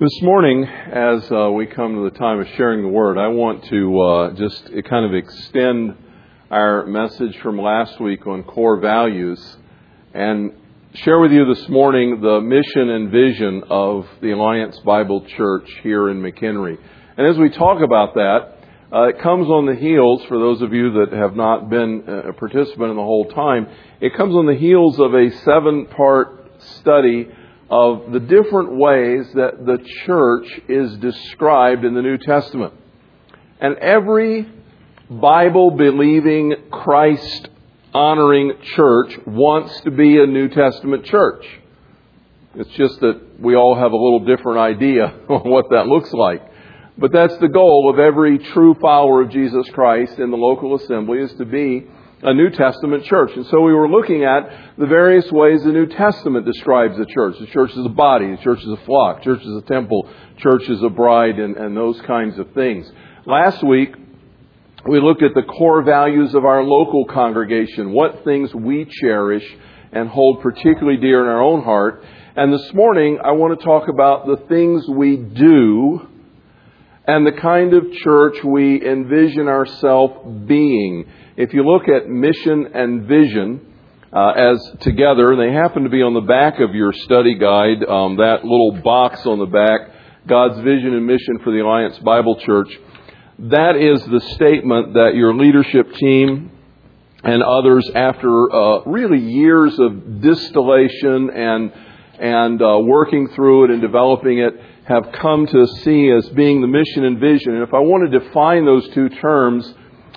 This morning, as uh, we come to the time of sharing the Word, I want to uh, just kind of extend our message from last week on core values and share with you this morning the mission and vision of the Alliance Bible Church here in McHenry. And as we talk about that, uh, it comes on the heels, for those of you that have not been a participant in the whole time, it comes on the heels of a seven part study of the different ways that the church is described in the New Testament. And every Bible believing, Christ honoring church wants to be a New Testament church. It's just that we all have a little different idea on what that looks like. But that's the goal of every true follower of Jesus Christ in the local assembly is to be a New Testament church. And so we were looking at the various ways the New Testament describes the church. The church is a body, the church is a flock, church is a temple, church is a bride, and, and those kinds of things. Last week, we looked at the core values of our local congregation, what things we cherish and hold particularly dear in our own heart. And this morning, I want to talk about the things we do and the kind of church we envision ourselves being. If you look at mission and vision uh, as together, they happen to be on the back of your study guide, um, that little box on the back, God's vision and mission for the Alliance Bible Church. That is the statement that your leadership team and others, after uh, really years of distillation and and uh, working through it and developing it, have come to see as being the mission and vision. And if I want to define those two terms,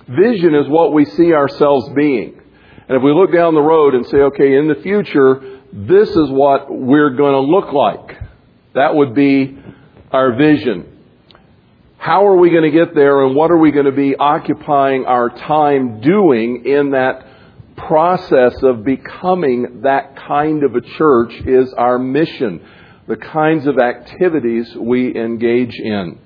Vision is what we see ourselves being. And if we look down the road and say, okay, in the future, this is what we're going to look like, that would be our vision. How are we going to get there and what are we going to be occupying our time doing in that process of becoming that kind of a church is our mission, the kinds of activities we engage in.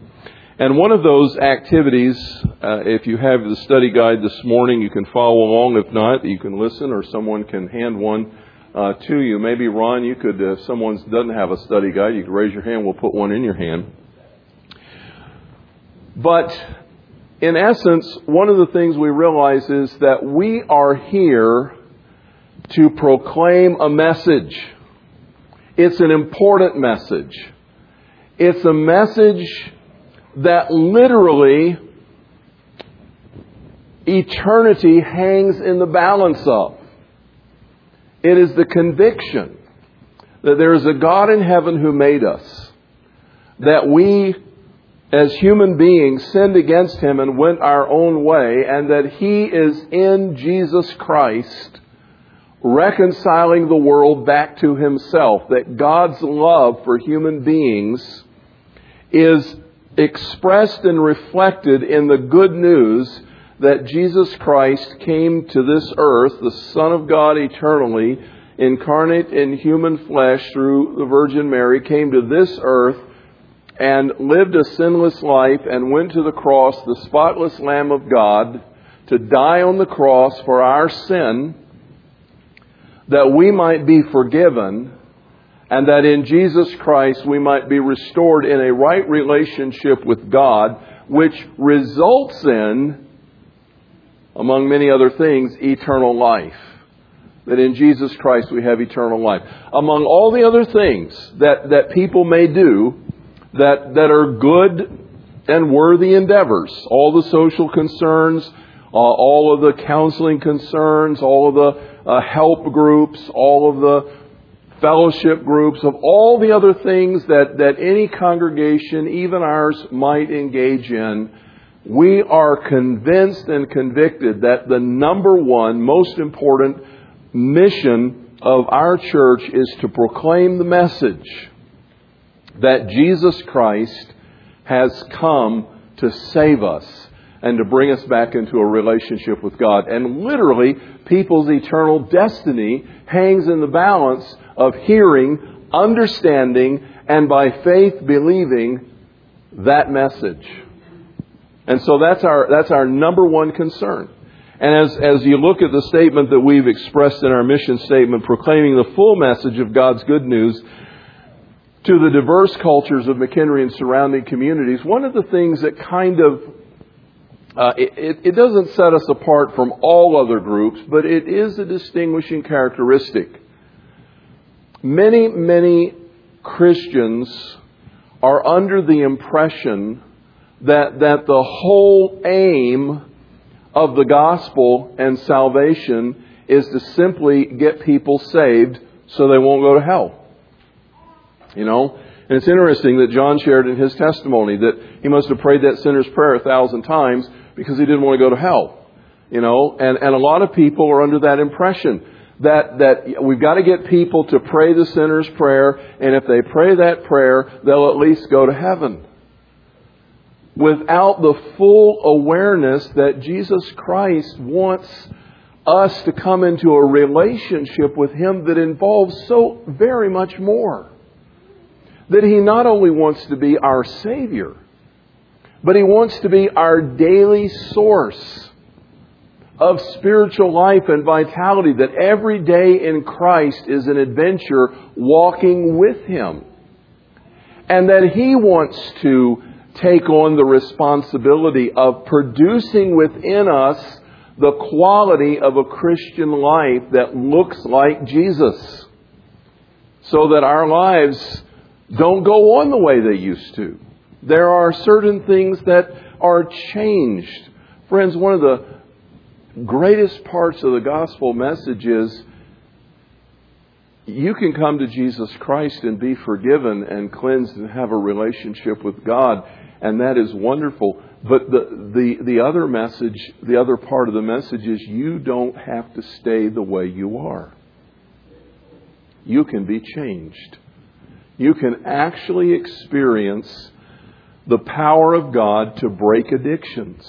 And one of those activities, uh, if you have the study guide this morning, you can follow along. If not, you can listen or someone can hand one uh, to you. Maybe, Ron, you could, if someone doesn't have a study guide, you could raise your hand. We'll put one in your hand. But in essence, one of the things we realize is that we are here to proclaim a message. It's an important message. It's a message that literally eternity hangs in the balance of. It is the conviction that there is a God in heaven who made us, that we as human beings sinned against him and went our own way, and that he is in Jesus Christ reconciling the world back to himself, that God's love for human beings is expressed and reflected in the good news that Jesus Christ came to this earth, the Son of God eternally, incarnate in human flesh through the Virgin Mary, came to this earth and lived a sinless life and went to the cross, the spotless Lamb of God, to die on the cross for our sin, that we might be forgiven and that in Jesus Christ we might be restored in a right relationship with God, which results in, among many other things, eternal life. That in Jesus Christ we have eternal life. Among all the other things that, that people may do that, that are good and worthy endeavors, all the social concerns, uh, all of the counseling concerns, all of the uh, help groups, all of the fellowship groups, of all the other things that, that any congregation, even ours, might engage in, we are convinced and convicted that the number one, most important mission of our church is to proclaim the message that Jesus Christ has come to save us and to bring us back into a relationship with God. And literally, people's eternal destiny hangs in the balance of hearing, understanding, and by faith believing that message. And so that's our, that's our number one concern. And as, as you look at the statement that we've expressed in our mission statement, proclaiming the full message of God's good news, to the diverse cultures of McHenry and surrounding communities, one of the things that kind of uh, it, it doesn't set us apart from all other groups, but it is a distinguishing characteristic. Many, many Christians are under the impression that, that the whole aim of the gospel and salvation is to simply get people saved so they won't go to hell. You know? And it's interesting that John shared in his testimony that he must have prayed that sinner's prayer a thousand times because he didn't want to go to hell. You know, and, and a lot of people are under that impression that, that we've got to get people to pray the sinner's prayer, and if they pray that prayer, they'll at least go to heaven. Without the full awareness that Jesus Christ wants us to come into a relationship with Him that involves so very much more. That He not only wants to be our Savior, but He wants to be our daily source of spiritual life and vitality, that every day in Christ is an adventure walking with Him. And that He wants to take on the responsibility of producing within us the quality of a Christian life that looks like Jesus. So that our lives don't go on the way they used to. There are certain things that are changed. Friends, one of the greatest parts of the gospel message is you can come to Jesus Christ and be forgiven and cleansed and have a relationship with God, and that is wonderful. But the, the, the other message, the other part of the message is you don't have to stay the way you are. You can be changed. You can actually experience the power of God to break addictions,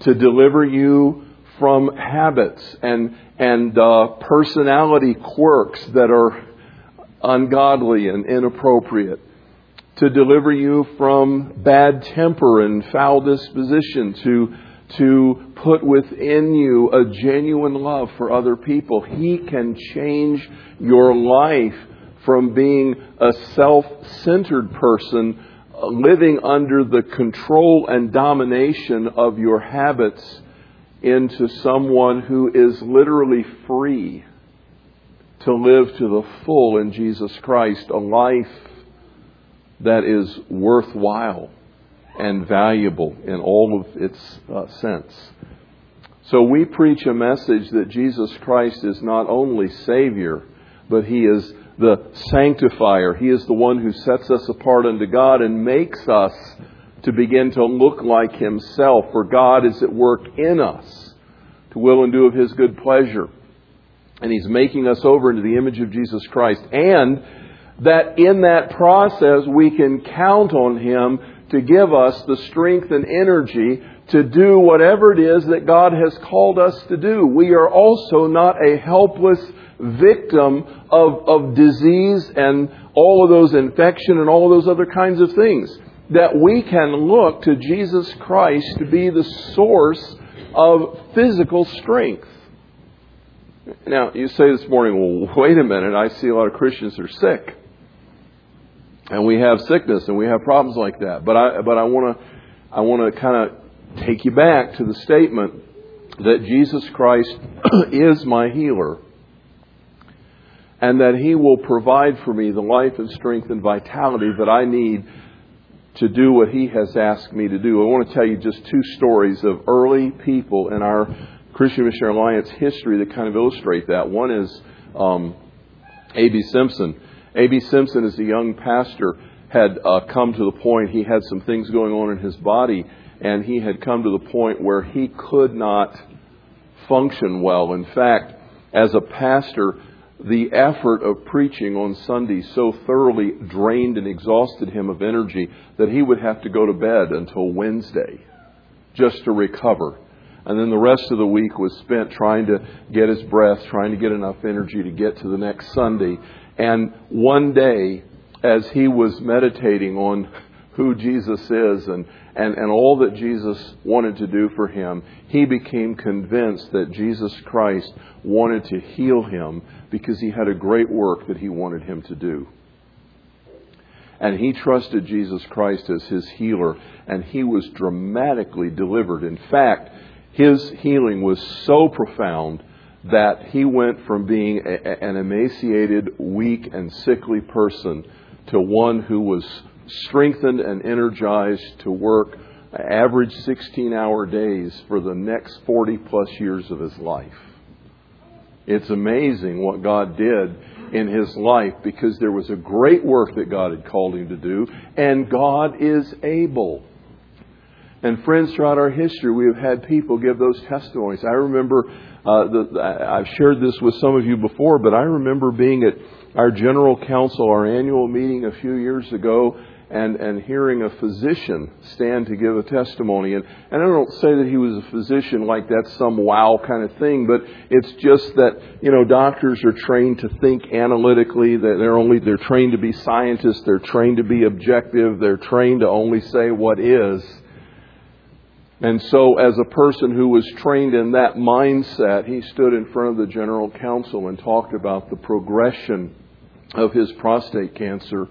to deliver you from habits and, and uh, personality quirks that are ungodly and inappropriate, to deliver you from bad temper and foul disposition, to, to put within you a genuine love for other people. He can change your life from being a self centered person living under the control and domination of your habits into someone who is literally free to live to the full in Jesus Christ, a life that is worthwhile and valuable in all of its uh, sense. So we preach a message that Jesus Christ is not only Savior, but He is the sanctifier. He is the one who sets us apart unto God and makes us to begin to look like Himself, for God is at work in us to will and do of His good pleasure. And He's making us over into the image of Jesus Christ. And that in that process we can count on Him to give us the strength and energy to do whatever it is that God has called us to do. We are also not a helpless victim of, of disease and all of those infection and all of those other kinds of things. That we can look to Jesus Christ to be the source of physical strength. Now, you say this morning, well, wait a minute, I see a lot of Christians are sick. And we have sickness and we have problems like that. But I, but I want to, I want to kind of take you back to the statement that Jesus Christ is my healer and that He will provide for me the life and strength and vitality that I need to do what He has asked me to do. I want to tell you just two stories of early people in our Christian Missionary Alliance history that kind of illustrate that. One is um, A.B. Simpson. A.B. Simpson, as a young pastor, had uh, come to the point, he had some things going on in his body, and he had come to the point where he could not function well. In fact, as a pastor, the effort of preaching on Sunday so thoroughly drained and exhausted him of energy that he would have to go to bed until Wednesday just to recover. And then the rest of the week was spent trying to get his breath, trying to get enough energy to get to the next Sunday. And one day, as he was meditating on who Jesus is and, and, and all that Jesus wanted to do for him, he became convinced that Jesus Christ wanted to heal him because he had a great work that he wanted him to do. And he trusted Jesus Christ as his healer, and he was dramatically delivered. In fact, his healing was so profound that he went from being a, an emaciated, weak, and sickly person to one who was strengthened and energized to work average 16 hour days for the next 40 plus years of his life. It's amazing what God did in his life because there was a great work that God had called him to do, and God is able. And friends, throughout our history, we have had people give those testimonies. I remember, uh, the, I've shared this with some of you before, but I remember being at our general council, our annual meeting a few years ago, and, and hearing a physician stand to give a testimony. And, and I don't say that he was a physician like that's some wow kind of thing, but it's just that, you know, doctors are trained to think analytically, that they're only, they're trained to be scientists, they're trained to be objective, they're trained to only say what is. And so, as a person who was trained in that mindset, he stood in front of the general council and talked about the progression of his prostate cancer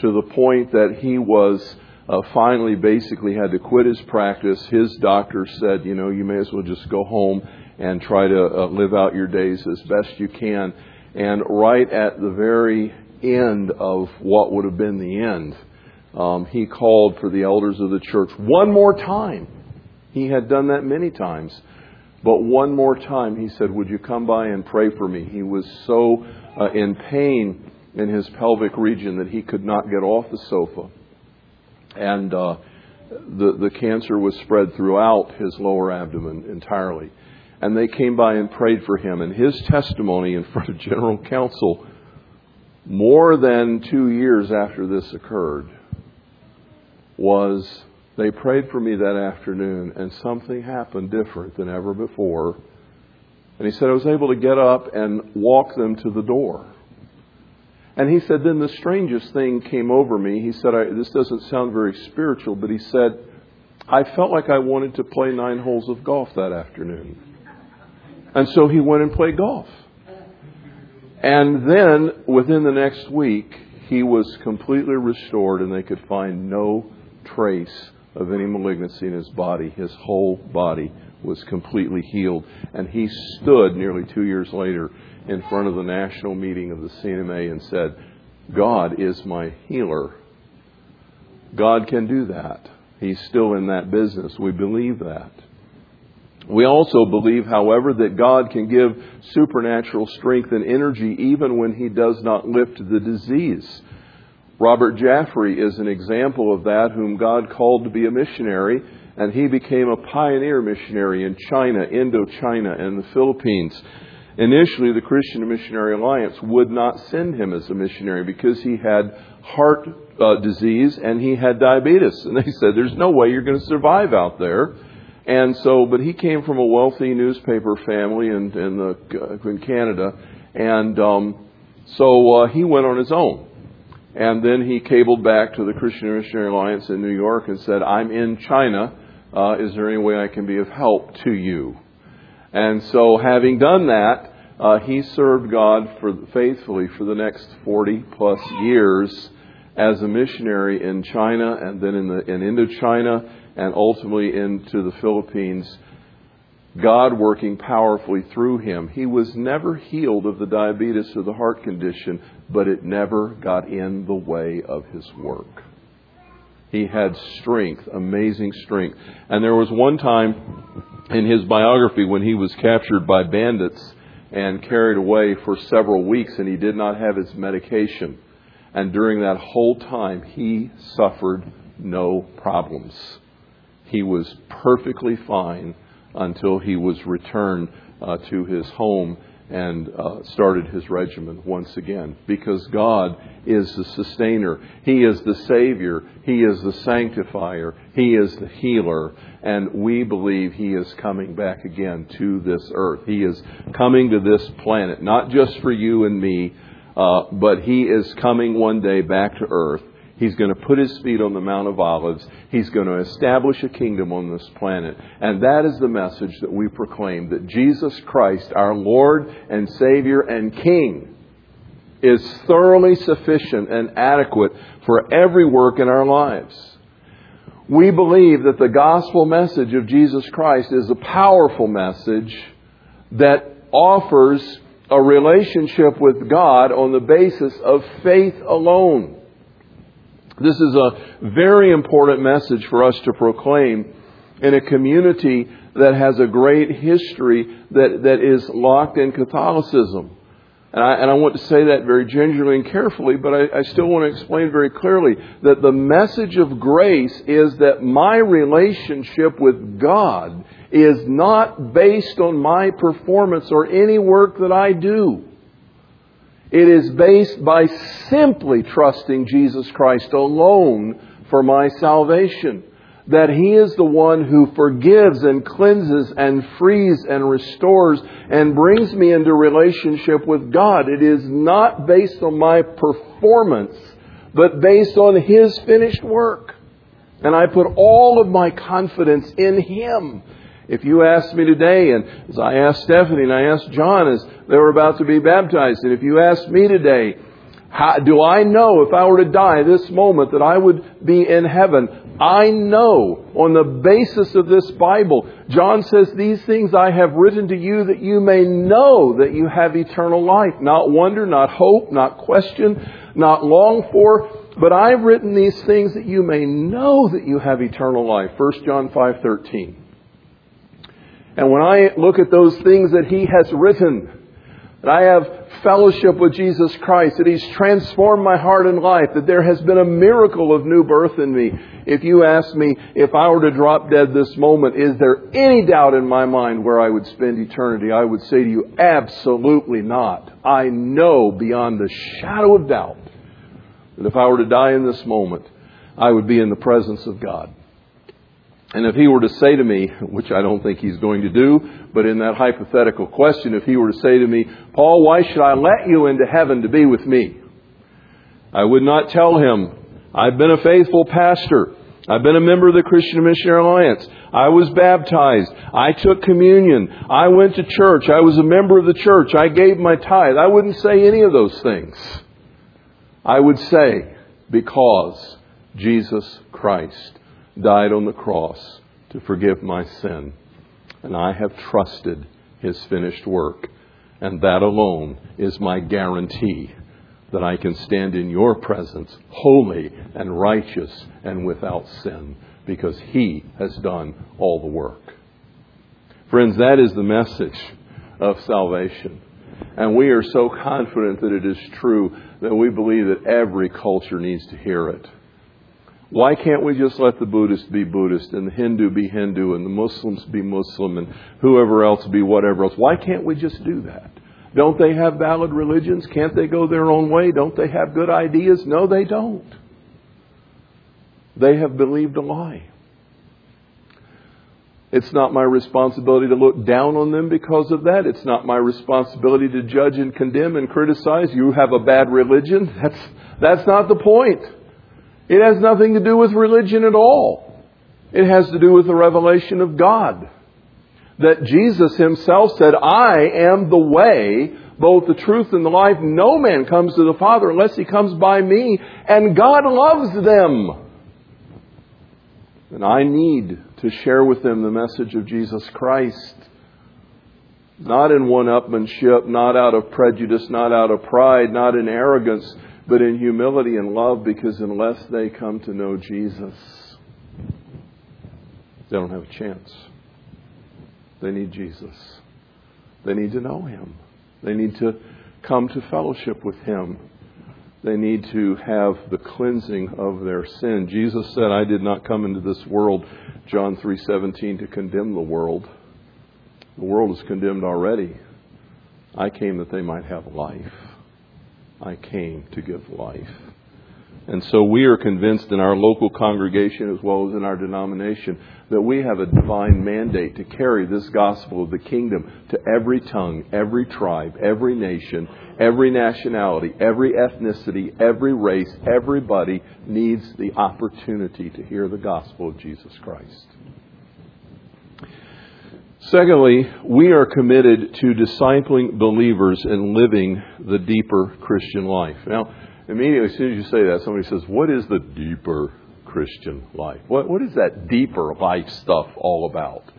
to the point that he was uh, finally basically had to quit his practice. His doctor said, you know, you may as well just go home and try to uh, live out your days as best you can. And right at the very end of what would have been the end, um, he called for the elders of the church one more time. He had done that many times. But one more time, he said, Would you come by and pray for me? He was so uh, in pain in his pelvic region that he could not get off the sofa. And uh, the, the cancer was spread throughout his lower abdomen entirely. And they came by and prayed for him. And his testimony in front of General Council, more than two years after this occurred, was they prayed for me that afternoon, and something happened different than ever before. And he said, I was able to get up and walk them to the door. And he said, then the strangest thing came over me. He said, this doesn't sound very spiritual, but he said, I felt like I wanted to play nine holes of golf that afternoon. And so he went and played golf. And then within the next week, he was completely restored and they could find no trace of any malignancy in his body. His whole body was completely healed. And he stood nearly two years later in front of the national meeting of the C&MA and said, God is my healer. God can do that. He's still in that business. We believe that. We also believe, however, that God can give supernatural strength and energy even when He does not lift the disease. Robert Jaffray is an example of that, whom God called to be a missionary, and he became a pioneer missionary in China, Indochina, and the Philippines. Initially, the Christian Missionary Alliance would not send him as a missionary because he had heart uh, disease and he had diabetes. And they said, There's no way you're going to survive out there. And so, but he came from a wealthy newspaper family in, in, the, in Canada. And um, so uh, he went on his own. And then he cabled back to the Christian Missionary Alliance in New York and said, I'm in China. Uh, is there any way I can be of help to you? And so, having done that, uh, he served God for, faithfully for the next 40 plus years as a missionary in China and then in, the, in Indochina and ultimately into the Philippines. God working powerfully through him. He was never healed of the diabetes or the heart condition, but it never got in the way of his work. He had strength, amazing strength. And there was one time in his biography when he was captured by bandits and carried away for several weeks and he did not have his medication. And during that whole time, he suffered no problems. He was perfectly fine until he was returned uh, to his home and uh, started his regimen once again because God is the sustainer. He is the Savior. He is the sanctifier. He is the healer. And we believe He is coming back again to this earth. He is coming to this planet, not just for you and me, uh, but He is coming one day back to earth He's going to put his feet on the Mount of Olives. He's going to establish a kingdom on this planet. And that is the message that we proclaim that Jesus Christ, our Lord and Savior and King, is thoroughly sufficient and adequate for every work in our lives. We believe that the gospel message of Jesus Christ is a powerful message that offers a relationship with God on the basis of faith alone. This is a very important message for us to proclaim in a community that has a great history that, that is locked in Catholicism. And I, and I want to say that very gingerly and carefully, but I, I still want to explain very clearly that the message of grace is that my relationship with God is not based on my performance or any work that I do. It is based by simply trusting Jesus Christ alone for my salvation that He is the one who forgives and cleanses and frees and restores and brings me into relationship with God. It is not based on my performance, but based on His finished work. And I put all of my confidence in Him. If you asked me today, and as I asked Stephanie and I asked John as they were about to be baptized, and if you asked me today, how, do I know if I were to die this moment that I would be in heaven? I know on the basis of this Bible. John says, These things I have written to you that you may know that you have eternal life. Not wonder, not hope, not question, not long for, but I've written these things that you may know that you have eternal life. 1 John 5:13. And when I look at those things that he has written, that I have fellowship with Jesus Christ, that He's transformed my heart and life, that there has been a miracle of new birth in me. If you ask me if I were to drop dead this moment, is there any doubt in my mind where I would spend eternity? I would say to you, absolutely not. I know beyond the shadow of doubt that if I were to die in this moment, I would be in the presence of God. And if he were to say to me, which I don't think he's going to do, but in that hypothetical question, if he were to say to me, Paul, why should I let you into heaven to be with me? I would not tell him, I've been a faithful pastor. I've been a member of the Christian Missionary Alliance. I was baptized. I took communion. I went to church. I was a member of the church. I gave my tithe. I wouldn't say any of those things. I would say, because Jesus Christ died on the cross to forgive my sin. And I have trusted his finished work. And that alone is my guarantee that I can stand in your presence holy and righteous and without sin because he has done all the work. Friends, that is the message of salvation. And we are so confident that it is true that we believe that every culture needs to hear it. Why can't we just let the Buddhist be Buddhist and the Hindu be Hindu and the Muslims be Muslim and whoever else be whatever else? Why can't we just do that? Don't they have valid religions? Can't they go their own way? Don't they have good ideas? No, they don't. They have believed a lie. It's not my responsibility to look down on them because of that. It's not my responsibility to judge and condemn and criticize. You have a bad religion. That's, that's not the point. It has nothing to do with religion at all. It has to do with the revelation of God. That Jesus himself said, I am the way, both the truth and the life. No man comes to the Father unless he comes by me. And God loves them. And I need to share with them the message of Jesus Christ. Not in one upmanship, not out of prejudice, not out of pride, not in arrogance, but in humility and love because unless they come to know Jesus, they don't have a chance. They need Jesus. They need to know Him. They need to come to fellowship with Him. They need to have the cleansing of their sin. Jesus said, I did not come into this world, John 3:17, to condemn the world. The world is condemned already. I came that they might have life. I came to give life. And so we are convinced in our local congregation as well as in our denomination that we have a divine mandate to carry this gospel of the kingdom to every tongue, every tribe, every nation, every nationality, every ethnicity, every race. Everybody needs the opportunity to hear the gospel of Jesus Christ. Secondly, we are committed to discipling believers and living the deeper Christian life. Now, immediately as soon as you say that, somebody says, What is the deeper Christian life? What, what is that deeper life stuff all about?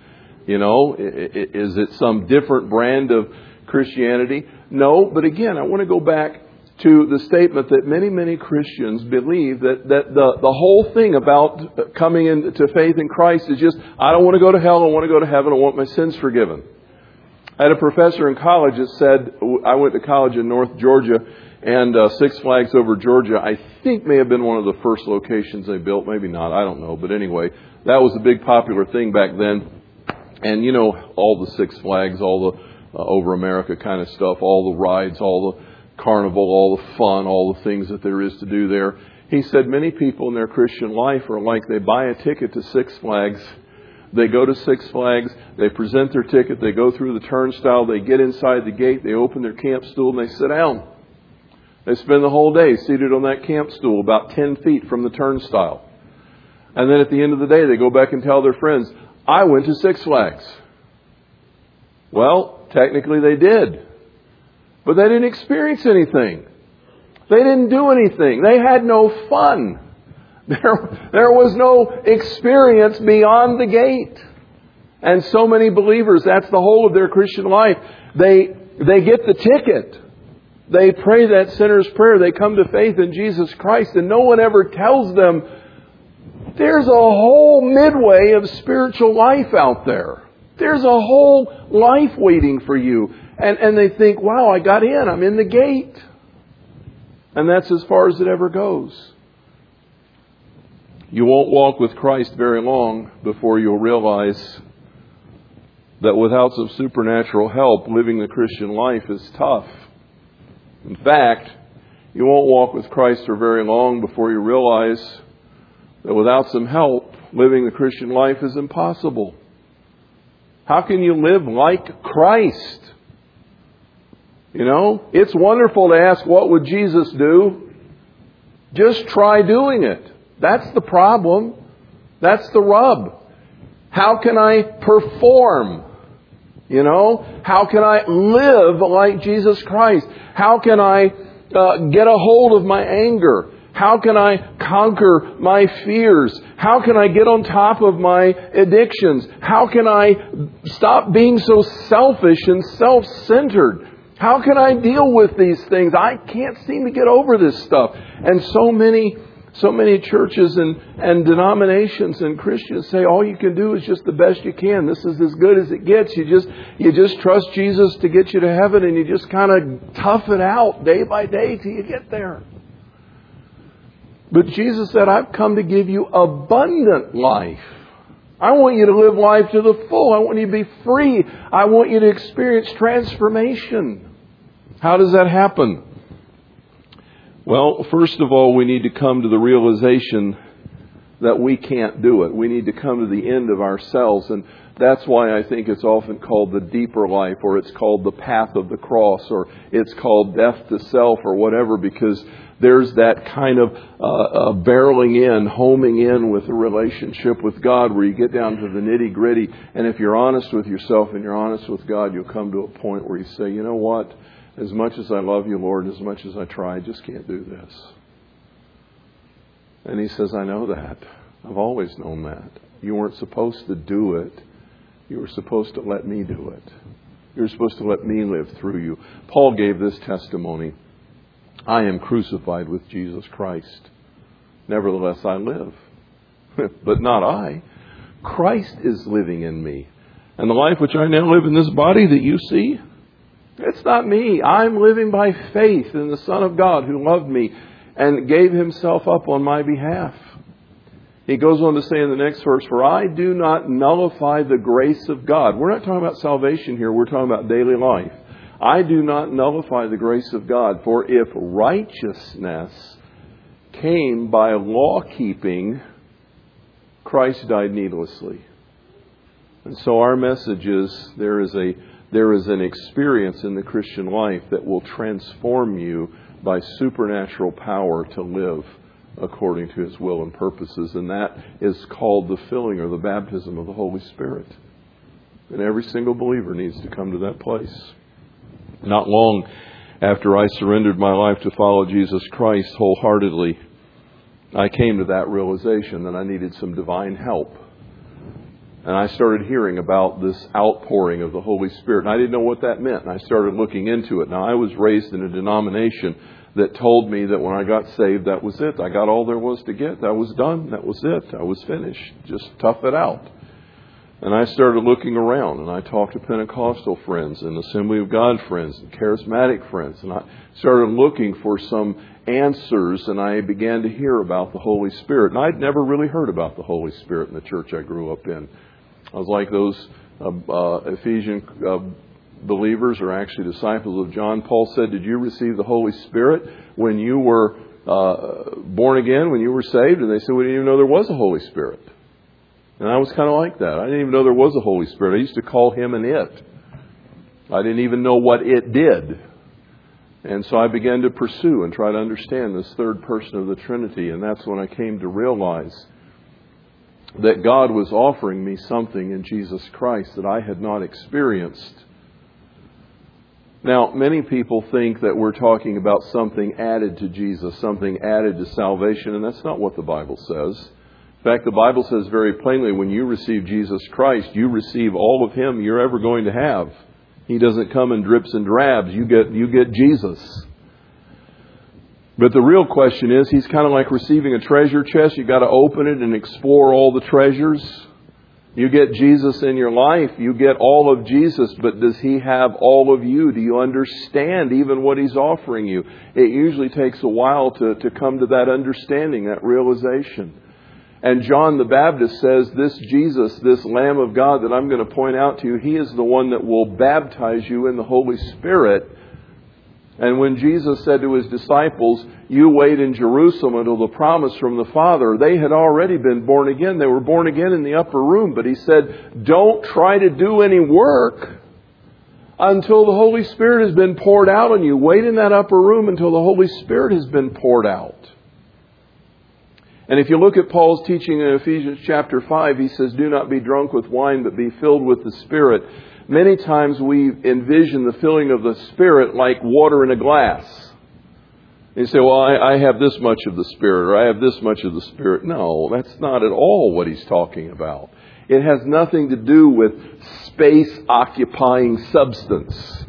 You know, is it some different brand of Christianity? No, but again, I want to go back to the statement that many, many Christians believe that, that the, the whole thing about coming into faith in Christ is just, I don't want to go to hell, I want to go to heaven, I want my sins forgiven. I had a professor in college that said, I went to college in North Georgia, and uh, Six Flags over Georgia, I think may have been one of the first locations they built, maybe not, I don't know, but anyway, that was a big popular thing back then. And you know, all the Six Flags, all the uh, over America kind of stuff, all the rides, all the carnival, all the fun, all the things that there is to do there. He said many people in their Christian life are like they buy a ticket to Six Flags. They go to Six Flags, they present their ticket, they go through the turnstile, they get inside the gate, they open their camp stool, and they sit down. They spend the whole day seated on that camp stool about 10 feet from the turnstile. And then at the end of the day, they go back and tell their friends, I went to Six Flags. Well, technically they did. But they didn't experience anything. They didn't do anything. They had no fun. There, there was no experience beyond the gate. And so many believers, that's the whole of their Christian life. They, they get the ticket. They pray that sinner's prayer. They come to faith in Jesus Christ, and no one ever tells them there's a whole midway of spiritual life out there. There's a whole life waiting for you. And, and they think, wow, I got in. I'm in the gate. And that's as far as it ever goes. You won't walk with Christ very long before you'll realize that without some supernatural help, living the Christian life is tough. In fact, you won't walk with Christ for very long before you realize that without some help, living the Christian life is impossible. How can you live like Christ? You know, it's wonderful to ask, what would Jesus do? Just try doing it. That's the problem. That's the rub. How can I perform? You know, how can I live like Jesus Christ? How can I uh, get a hold of my anger? How can I conquer my fears? How can I get on top of my addictions? How can I stop being so selfish and self centered? How can I deal with these things? I can't seem to get over this stuff. And so many, so many churches and, and denominations and Christians say all you can do is just the best you can. This is as good as it gets. You just, you just trust Jesus to get you to heaven and you just kind of tough it out day by day till you get there. But Jesus said, I've come to give you abundant life. I want you to live life to the full. I want you to be free. I want you to experience transformation. How does that happen? Well, first of all, we need to come to the realization that we can't do it. We need to come to the end of ourselves. And that's why I think it's often called the deeper life, or it's called the path of the cross, or it's called death to self, or whatever, because there's that kind of uh, uh, barreling in, homing in with a relationship with God where you get down to the nitty gritty. And if you're honest with yourself and you're honest with God, you'll come to a point where you say, you know what? As much as I love you, Lord, as much as I try, I just can't do this. And he says, I know that. I've always known that. You weren't supposed to do it. You were supposed to let me do it. You were supposed to let me live through you. Paul gave this testimony I am crucified with Jesus Christ. Nevertheless, I live. but not I. Christ is living in me. And the life which I now live in this body that you see, it's not me. I'm living by faith in the Son of God who loved me and gave himself up on my behalf. He goes on to say in the next verse, For I do not nullify the grace of God. We're not talking about salvation here, we're talking about daily life. I do not nullify the grace of God, for if righteousness came by law keeping, Christ died needlessly. And so our message is there is a there is an experience in the Christian life that will transform you by supernatural power to live according to his will and purposes, and that is called the filling or the baptism of the Holy Spirit. And every single believer needs to come to that place. Not long after I surrendered my life to follow Jesus Christ wholeheartedly, I came to that realization that I needed some divine help. And I started hearing about this outpouring of the Holy Spirit. And I didn't know what that meant. And I started looking into it. Now, I was raised in a denomination that told me that when I got saved, that was it. I got all there was to get. That was done. That was it. I was finished. Just tough it out. And I started looking around and I talked to Pentecostal friends and Assembly of God friends and charismatic friends. And I started looking for some answers and I began to hear about the Holy Spirit. And I'd never really heard about the Holy Spirit in the church I grew up in. I was like those uh, uh, Ephesian uh, believers or actually disciples of John. Paul said, Did you receive the Holy Spirit when you were uh, born again, when you were saved? And they said, We didn't even know there was a Holy Spirit. And I was kind of like that. I didn't even know there was a Holy Spirit. I used to call him an it. I didn't even know what it did. And so I began to pursue and try to understand this third person of the Trinity. And that's when I came to realize that God was offering me something in Jesus Christ that I had not experienced. Now, many people think that we're talking about something added to Jesus, something added to salvation, and that's not what the Bible says. In fact, the Bible says very plainly when you receive Jesus Christ, you receive all of Him you're ever going to have. He doesn't come in drips and drabs. You get, you get Jesus. But the real question is, He's kind of like receiving a treasure chest. You've got to open it and explore all the treasures. You get Jesus in your life. You get all of Jesus, but does He have all of you? Do you understand even what He's offering you? It usually takes a while to, to come to that understanding, that realization. And John the Baptist says, This Jesus, this Lamb of God that I'm going to point out to you, he is the one that will baptize you in the Holy Spirit. And when Jesus said to his disciples, You wait in Jerusalem until the promise from the Father, they had already been born again. They were born again in the upper room. But he said, Don't try to do any work until the Holy Spirit has been poured out on you. Wait in that upper room until the Holy Spirit has been poured out. And if you look at Paul's teaching in Ephesians chapter 5, he says, Do not be drunk with wine, but be filled with the Spirit. Many times we envision the filling of the Spirit like water in a glass. You say, Well, I, I have this much of the Spirit, or I have this much of the Spirit. No, that's not at all what he's talking about. It has nothing to do with space occupying substance.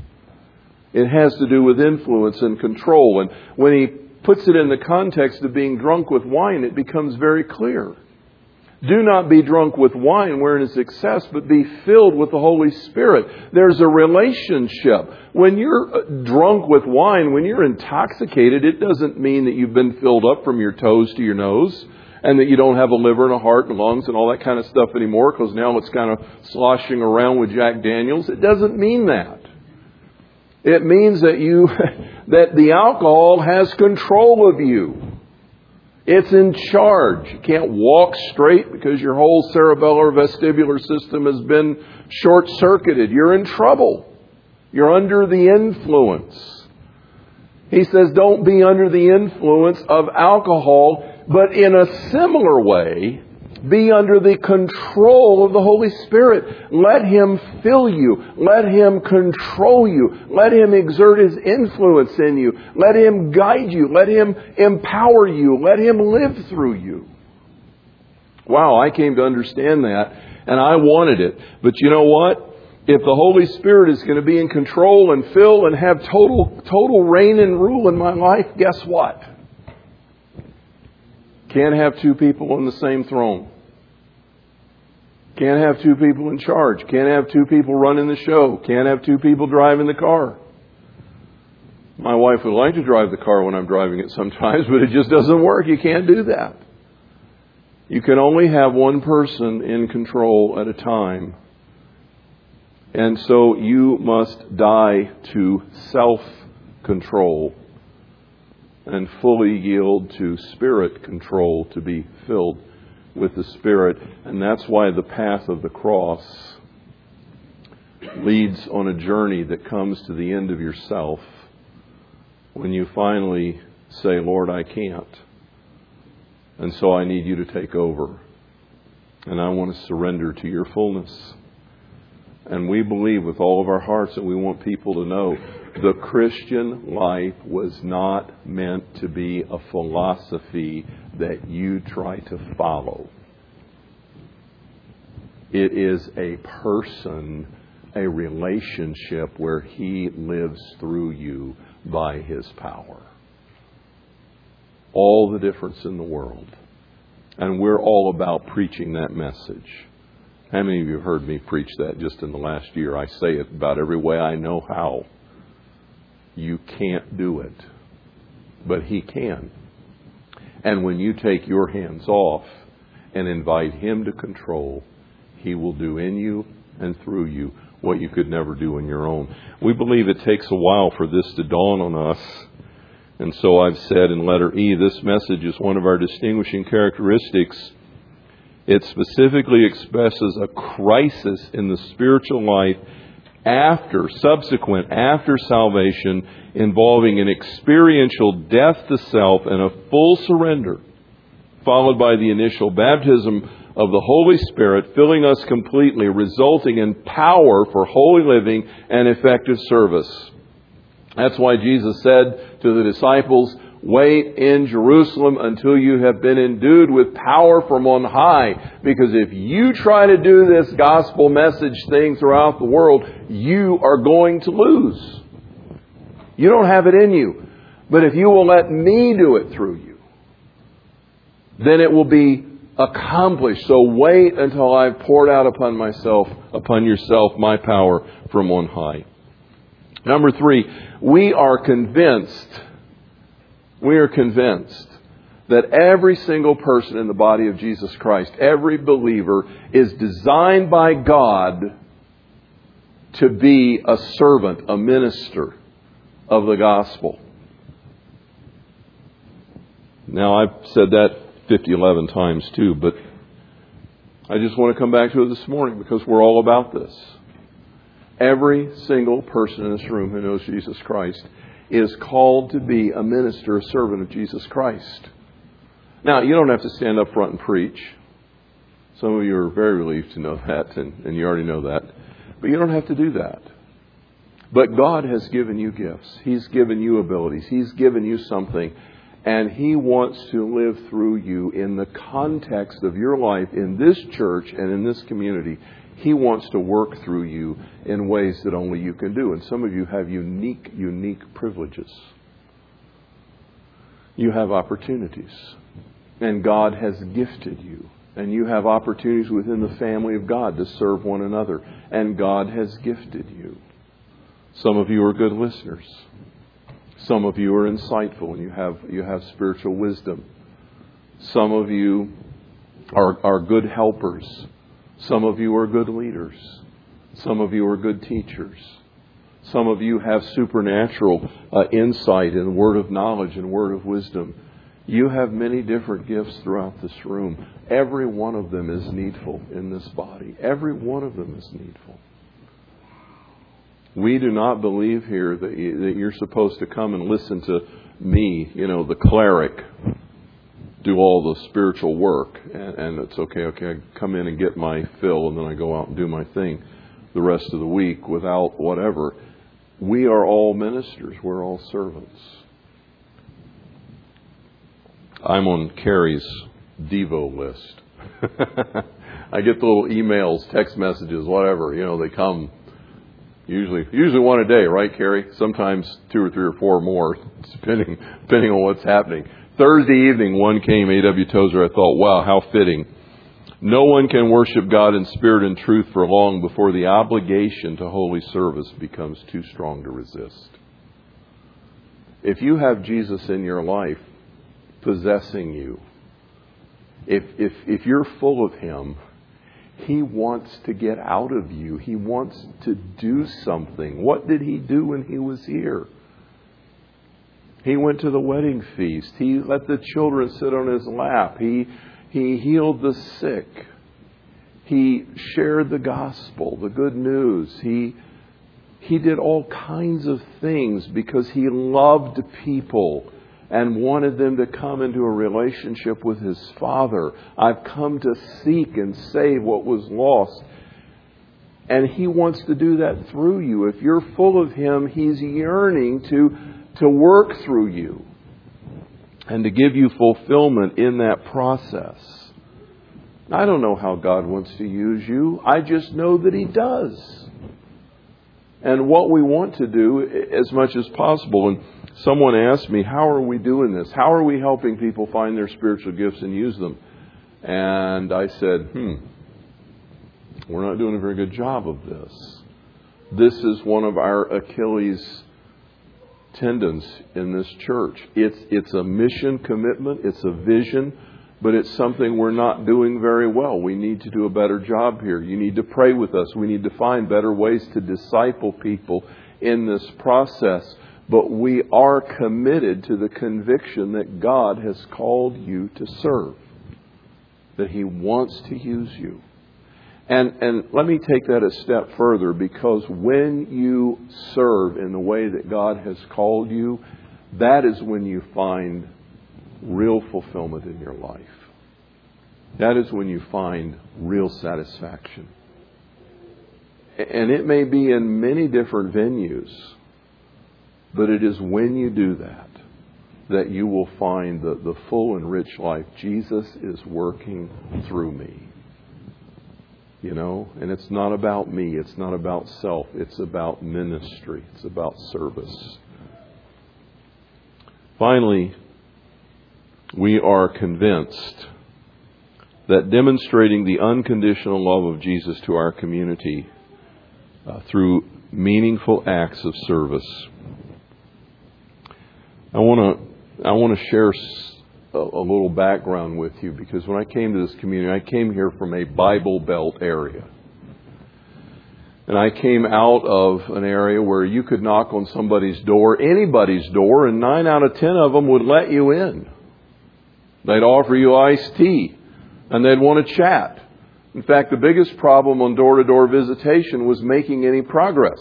It has to do with influence and control. And when he puts it in the context of being drunk with wine, it becomes very clear. Do not be drunk with wine wherein is excess, but be filled with the Holy Spirit. There's a relationship. When you're uh, drunk with wine, when you're intoxicated, it doesn't mean that you've been filled up from your toes to your nose and that you don't have a liver and a heart and lungs and all that kind of stuff anymore because now it's kind of sloshing around with Jack Daniels. It doesn't mean that. It means that you, that the alcohol has control of you. It's in charge. You can't walk straight because your whole cerebellar vestibular system has been short circuited. You're in trouble. You're under the influence. He says, don't be under the influence of alcohol, but in a similar way, be under the control of the Holy Spirit. Let Him fill you. Let Him control you. Let Him exert His influence in you. Let Him guide you. Let Him empower you. Let Him live through you. Wow, I came to understand that and I wanted it. But you know what? If the Holy Spirit is going to be in control and fill and have total, total reign and rule in my life, guess what? Can't have two people on the same throne. Can't have two people in charge. Can't have two people running the show. Can't have two people driving the car. My wife would like to drive the car when I'm driving it sometimes, but it just doesn't work. You can't do that. You can only have one person in control at a time. And so you must die to self control and fully yield to spirit control to be filled with the Spirit. And that's why the path of the cross leads on a journey that comes to the end of yourself when you finally say, Lord, I can't. And so I need you to take over. And I want to surrender to your fullness. And we believe with all of our hearts that we want people to know the Christian life was not meant to be a philosophy that you try to follow. It is a person, a relationship where He lives through you by His power. All the difference in the world. And we're all about preaching that message. How many of you have heard me preach that just in the last year? I say it about every way I know how. You can't do it, but He can. And when you take your hands off and invite Him to control, He will do in you and through you what you could never do on your own. We believe it takes a while for this to dawn on us. And so I've said in letter E, this message is one of our distinguishing characteristics. It specifically expresses a crisis in the spiritual life after, subsequent, after salvation, involving an experiential death to self and a full surrender, followed by the initial baptism of the Holy Spirit, filling us completely, resulting in power for holy living and effective service. That's why Jesus said to the disciples, Wait in Jerusalem until you have been endued with power from on high. Because if you try to do this gospel message thing throughout the world, you are going to lose. You don't have it in you. But if you will let me do it through you, then it will be accomplished. So wait until I've poured out upon myself, upon yourself, my power from on high. Number three, we are convinced we are convinced that every single person in the body of Jesus Christ, every believer, is designed by God to be a servant, a minister of the gospel. Now, I've said that 50, 11 times too, but I just want to come back to it this morning because we're all about this. Every single person in this room who knows Jesus Christ is called to be a minister, a servant of Jesus Christ. Now, you don't have to stand up front and preach. Some of you are very relieved to know that, and, and you already know that. But you don't have to do that. But God has given you gifts. He's given you abilities. He's given you something. And He wants to live through you in the context of your life in this church and in this community. He wants to work through you in ways that only you can do. And some of you have unique, unique privileges. You have opportunities. And God has gifted you. And you have opportunities within the family of God to serve one another. And God has gifted you. Some of you are good listeners. Some of you are insightful and you have, you have spiritual wisdom. Some of you are, are good helpers some of you are good leaders. Some of you are good teachers. Some of you have supernatural uh, insight and word of knowledge and word of wisdom. You have many different gifts throughout this room. Every one of them is needful in this body. Every one of them is needful. We do not believe here that, you, that you're supposed to come and listen to me, you know, the cleric, do all the spiritual work, and, and it's okay. Okay, I come in and get my fill, and then I go out and do my thing the rest of the week without whatever. We are all ministers. We're all servants. I'm on Carrie's Devo list. I get the little emails, text messages, whatever. You know, they come usually usually one a day, right, Carrie? Sometimes two or three or four more, depending depending on what's happening. Thursday evening, one came, A.W. Tozer. I thought, wow, how fitting. No one can worship God in spirit and truth for long before the obligation to holy service becomes too strong to resist. If you have Jesus in your life possessing you, if, if, if you're full of Him, He wants to get out of you. He wants to do something. What did He do when He was here? He went to the wedding feast. He let the children sit on his lap. He, he healed the sick. He shared the gospel, the good news. He, he did all kinds of things because he loved people and wanted them to come into a relationship with his Father. I've come to seek and save what was lost. And He wants to do that through you. If you're full of Him, He's yearning to, to work through you and to give you fulfillment in that process. I don't know how God wants to use you. I just know that He does. And what we want to do as much as possible. And someone asked me, How are we doing this? How are we helping people find their spiritual gifts and use them? And I said, Hmm, we're not doing a very good job of this. This is one of our Achilles tendons in this church. It's, it's a mission commitment, it's a vision, but it's something we're not doing very well. We need to do a better job here. You need to pray with us. We need to find better ways to disciple people in this process. But we are committed to the conviction that God has called you to serve, that He wants to use you. And, and let me take that a step further because when you serve in the way that God has called you, that is when you find real fulfillment in your life. That is when you find real satisfaction. And it may be in many different venues, but it is when you do that that you will find the, the full and rich life. Jesus is working through me. You know, and it's not about me, it's not about self, it's about ministry, it's about service. Finally, we are convinced that demonstrating the unconditional love of Jesus to our community uh, through meaningful acts of service. I want to I want to share a, a little background with you because when I came to this community, I came here from a Bible Belt area. And I came out of an area where you could knock on somebody's door, anybody's door, and nine out of ten of them would let you in. They'd offer you iced tea, and they'd want to chat. In fact, the biggest problem on door to door visitation was making any progress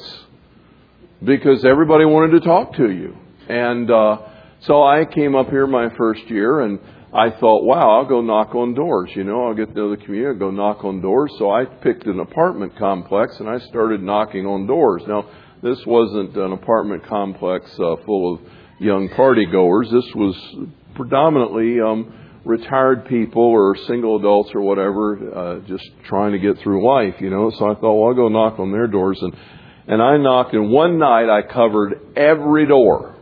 because everybody wanted to talk to you. And uh, so I came up here my first year and I thought, wow, I'll go knock on doors. You know, I'll get to know the community, I'll go knock on doors. So I picked an apartment complex and I started knocking on doors. Now, this wasn't an apartment complex uh, full of young party goers. This was predominantly um, retired people or single adults or whatever, uh, just trying to get through life, you know. So I thought, well, I'll go knock on their doors. And, and I knocked, and one night I covered every door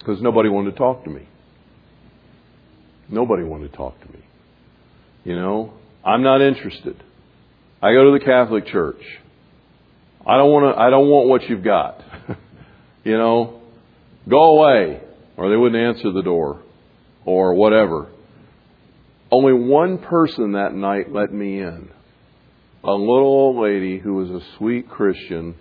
because nobody wanted to talk to me. Nobody wanted to talk to me. You know, I'm not interested. I go to the Catholic Church. I don't want to. I don't want what you've got. you know, go away, or they wouldn't answer the door, or whatever. Only one person that night let me in. A little old lady who was a sweet Christian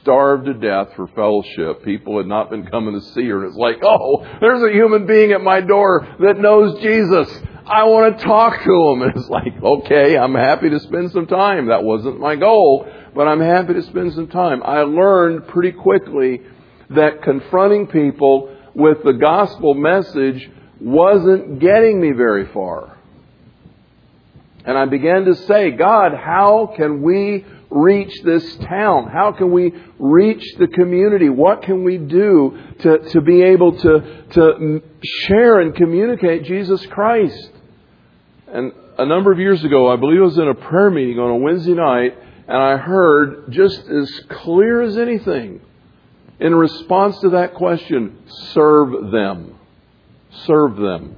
starved to death for fellowship. People had not been coming to see her. And it's like, oh, there's a human being at my door that knows Jesus. I want to talk to him. And it's like, okay, I'm happy to spend some time. That wasn't my goal, but I'm happy to spend some time. I learned pretty quickly that confronting people with the gospel message wasn't getting me very far. And I began to say, God, how can we reach this town? How can we reach the community? What can we do to, to be able to, to share and communicate Jesus Christ? And a number of years ago, I believe I was in a prayer meeting on a Wednesday night, and I heard just as clear as anything, in response to that question, serve them. Serve them.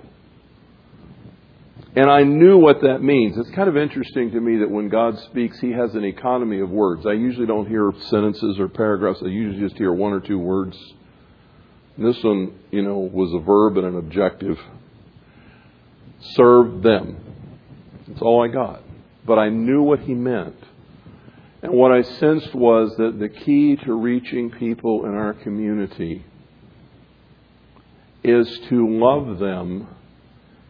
And I knew what that means. It's kind of interesting to me that when God speaks, He has an economy of words. I usually don't hear sentences or paragraphs. I usually just hear one or two words. And this one, you know, was a verb and an objective. Serve them. That's all I got. But I knew what He meant. And what I sensed was that the key to reaching people in our community is to love them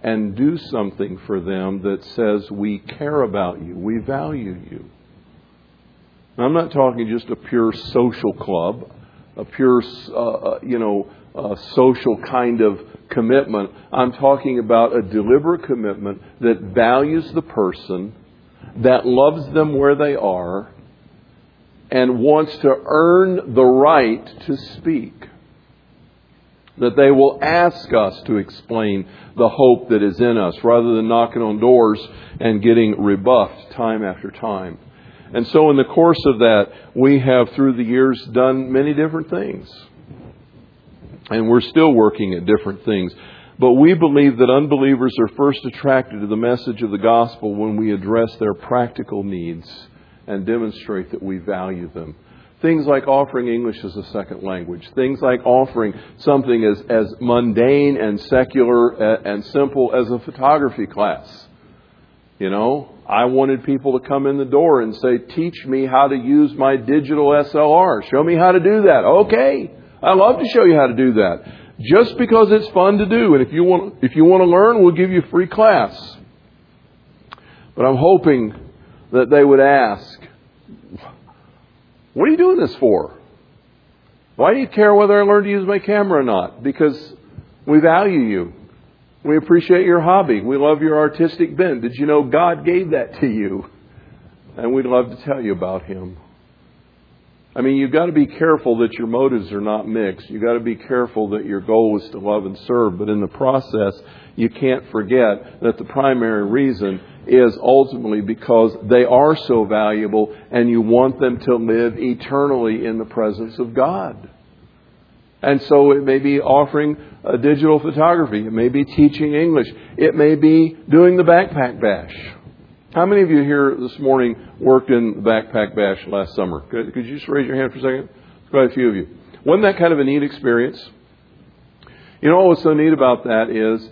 and do something for them that says, We care about you, we value you. Now, I'm not talking just a pure social club, a pure, uh, uh, you know, social kind of commitment. I'm talking about a deliberate commitment that values the person, that loves them where they are and wants to earn the right to speak. That they will ask us to explain the hope that is in us rather than knocking on doors and getting rebuffed time after time. And so, in the course of that, we have through the years done many different things. And we're still working at different things. But we believe that unbelievers are first attracted to the message of the gospel when we address their practical needs and demonstrate that we value them. Things like offering English as a second language. Things like offering something as, as mundane and secular uh, and simple as a photography class. You know, I wanted people to come in the door and say, Teach me how to use my digital SLR. Show me how to do that. Okay. I love to show you how to do that. Just because it's fun to do. And if you want, if you want to learn, we'll give you a free class. But I'm hoping that they would ask, What are you doing this for? Why do you care whether I learn to use my camera or not? Because we value you. We appreciate your hobby. We love your artistic bent. Did you know God gave that to you? And we'd love to tell you about Him. I mean, you've got to be careful that your motives are not mixed. You've got to be careful that your goal is to love and serve. But in the process, you can't forget that the primary reason is ultimately because they are so valuable and you want them to live eternally in the presence of God. And so it may be offering a digital photography. It may be teaching English. It may be doing the backpack bash. How many of you here this morning worked in the backpack bash last summer? Could, could you just raise your hand for a second? Quite a few of you. Wasn't that kind of a neat experience? You know what was so neat about that is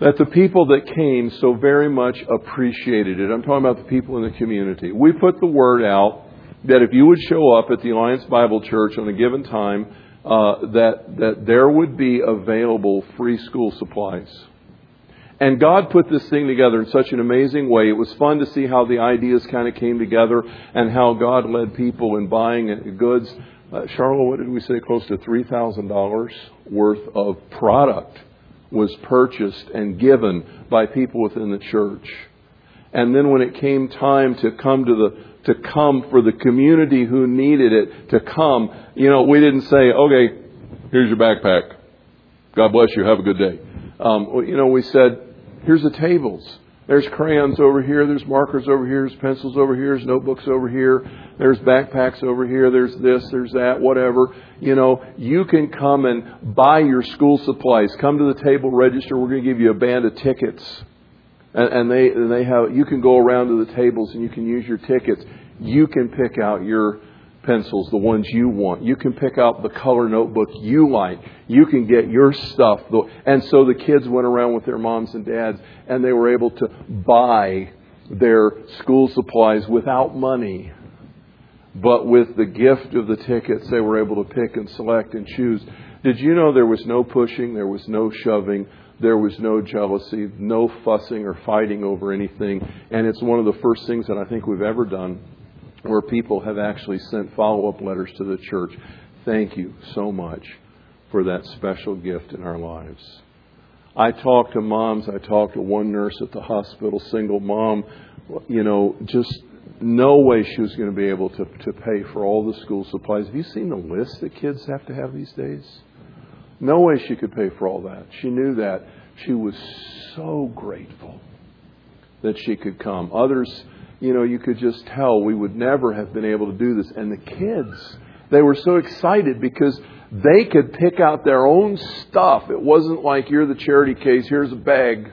that the people that came so very much appreciated it. I'm talking about the people in the community. We put the word out that if you would show up at the Alliance Bible Church on a given time, uh, that that there would be available free school supplies. And God put this thing together in such an amazing way. It was fun to see how the ideas kind of came together and how God led people in buying goods. Uh, Charlotte, what did we say? Close to $3,000 worth of product was purchased and given by people within the church. And then when it came time to come to the, to come for the community who needed it to come, you know, we didn't say, okay, here's your backpack. God bless you. Have a good day. Um, you know, we said, Here's the tables. There's crayons over here. There's markers over here. There's pencils over here. There's notebooks over here. There's backpacks over here. There's this. There's that. Whatever. You know, you can come and buy your school supplies. Come to the table, register. We're going to give you a band of tickets. And, and they, and they have, you can go around to the tables and you can use your tickets. You can pick out your pencils, the ones you want. You can pick out the color notebook you like. You can get your stuff. And so the kids went around with their moms and dads and they were able to buy their school supplies without money. But with the gift of the tickets, they were able to pick and select and choose. Did you know there was no pushing, there was no shoving, there was no jealousy, no fussing or fighting over anything? And it's one of the first things that I think we've ever done where people have actually sent follow up letters to the church. Thank you so much for that special gift in our lives. I talked to moms. I talked to one nurse at the hospital, single mom. You know, just no way she was going to be able to, to pay for all the school supplies. Have you seen the list that kids have to have these days? No way she could pay for all that. She knew that. She was so grateful that she could come. Others you know, you could just tell we would never have been able to do this. And the kids, they were so excited because they could pick out their own stuff. It wasn't like you're the charity case, here's a bag.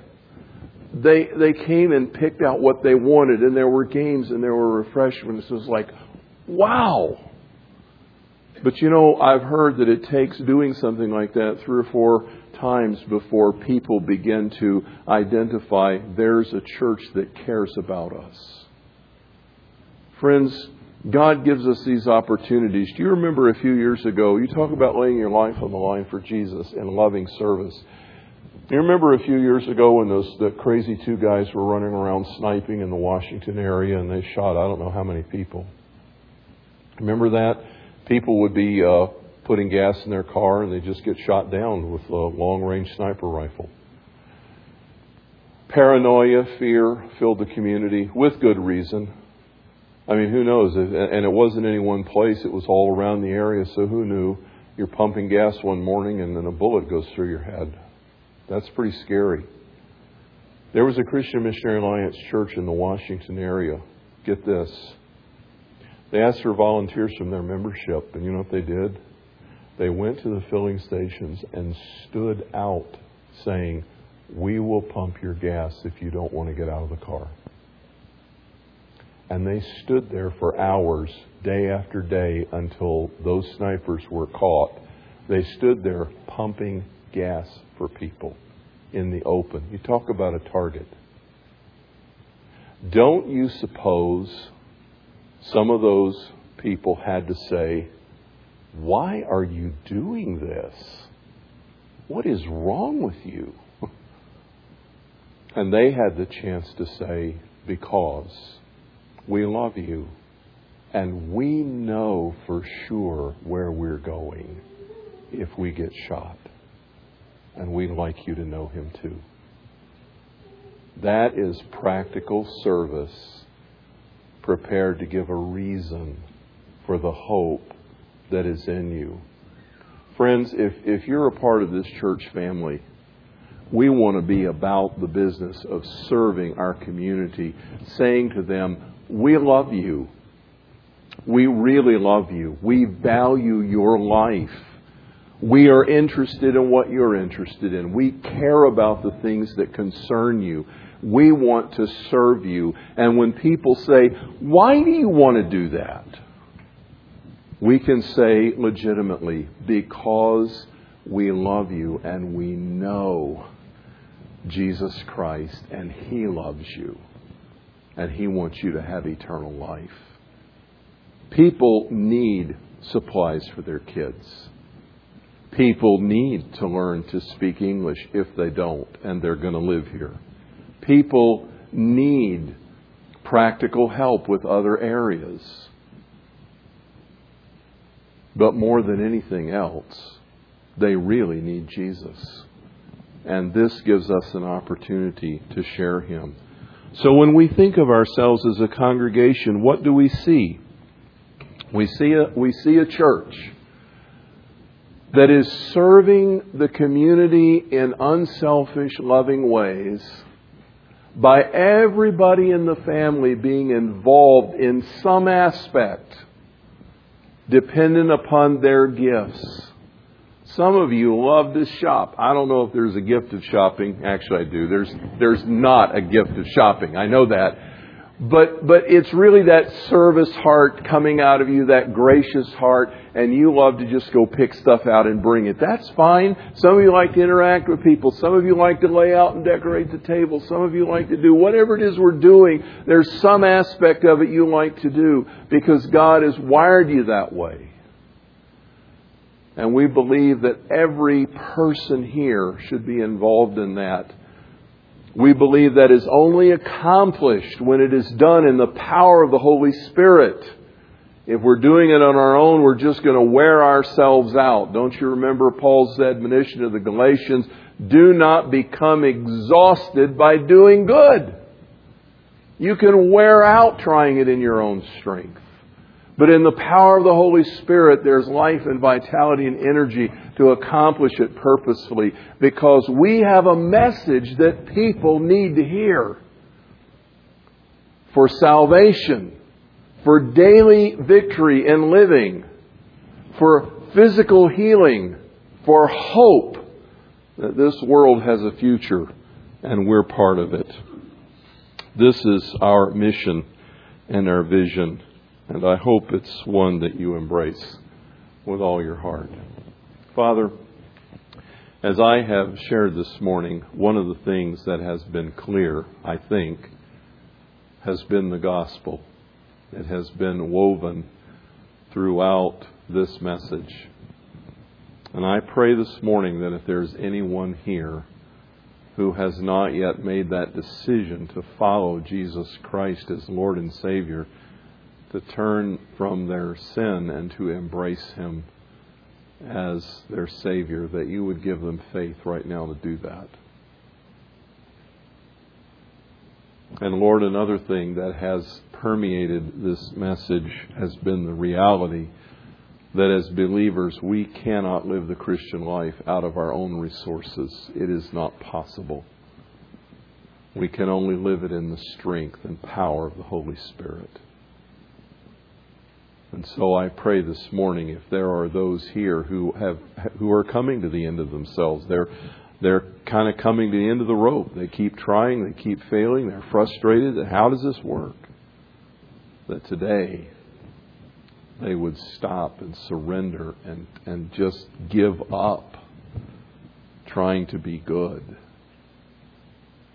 They they came and picked out what they wanted and there were games and there were refreshments. It was like, wow. But you know, I've heard that it takes doing something like that three or four times before people begin to identify there's a church that cares about us. Friends, God gives us these opportunities. Do you remember a few years ago, you talk about laying your life on the line for Jesus and loving service. You remember a few years ago when those the crazy two guys were running around sniping in the Washington area and they shot I don't know how many people? Remember that? People would be uh, putting gas in their car and they just get shot down with a long range sniper rifle. Paranoia, fear filled the community with good reason. I mean, who knows? And it wasn't any one place, it was all around the area, so who knew? You're pumping gas one morning and then a bullet goes through your head. That's pretty scary. There was a Christian Missionary Alliance church in the Washington area. Get this. They asked for volunteers from their membership, and you know what they did? They went to the filling stations and stood out saying, We will pump your gas if you don't want to get out of the car. And they stood there for hours, day after day, until those snipers were caught. They stood there pumping gas for people in the open. You talk about a target. Don't you suppose some of those people had to say, Why are you doing this? What is wrong with you? And they had the chance to say, Because we love you and we know for sure where we're going if we get shot. And we'd like you to know him too. That is practical service prepared to give a reason for the hope that is in you. Friends, if, if you're a part of this church family, we want to be about the business of serving our community, saying to them, We love you. We really love you. We value your life. We are interested in what you're interested in. We care about the things that concern you. We want to serve you. And when people say, Why do you want to do that? We can say legitimately, Because we love you and we know Jesus Christ and He loves you and He wants you to have eternal life. People need supplies for their kids. People need to learn to speak English if they don't, and they're going to live here. People need practical help with other areas. But more than anything else, they really need Jesus. And this gives us an opportunity to share Him. So when we think of ourselves as a congregation, what do we see? We see a, we see a church that is serving the community in unselfish, loving ways by everybody in the family being involved in some aspect dependent upon their gifts. Some of you love to shop. I don't know if there's a gift of shopping. Actually, I do. There's, there's not a gift of shopping. I know that. But, but it's really that service heart coming out of you, that gracious heart, and you love to just go pick stuff out and bring it. That's fine. Some of you like to interact with people. Some of you like to lay out and decorate the table. Some of you like to do whatever it is we're doing. There's some aspect of it you like to do because God has wired you that way. And we believe that every person here should be involved in that. We believe that is only accomplished when it is done in the power of the Holy Spirit. If we're doing it on our own, we're just going to wear ourselves out. Don't you remember Paul's admonition to the Galatians? Do not become exhausted by doing good. You can wear out trying it in your own strength. But in the power of the Holy Spirit, there's life and vitality and energy to accomplish it purposefully because we have a message that people need to hear for salvation, for daily victory in living, for physical healing, for hope that this world has a future and we're part of it. This is our mission and our vision. And I hope it's one that you embrace with all your heart. Father, as I have shared this morning, one of the things that has been clear, I think, has been the gospel. It has been woven throughout this message. And I pray this morning that if there's anyone here who has not yet made that decision to follow Jesus Christ as Lord and Savior, to turn from their sin and to embrace Him as their Savior, that you would give them faith right now to do that. And Lord, another thing that has permeated this message has been the reality that as believers we cannot live the Christian life out of our own resources. It is not possible. We can only live it in the strength and power of the Holy Spirit. And so I pray this morning if there are those here who have who are coming to the end of themselves, they're they're kind of coming to the end of the rope. They keep trying, they keep failing, they're frustrated. How does this work? That today they would stop and surrender and, and just give up trying to be good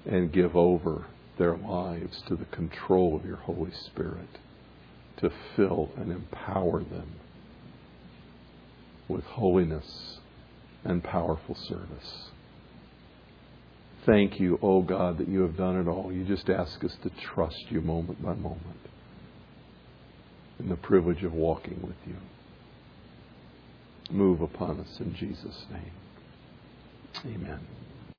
and give over their lives to the control of your Holy Spirit to fill and empower them with holiness and powerful service. Thank you, O oh God, that you have done it all. You just ask us to trust you moment by moment in the privilege of walking with you. Move upon us in Jesus' name. Amen.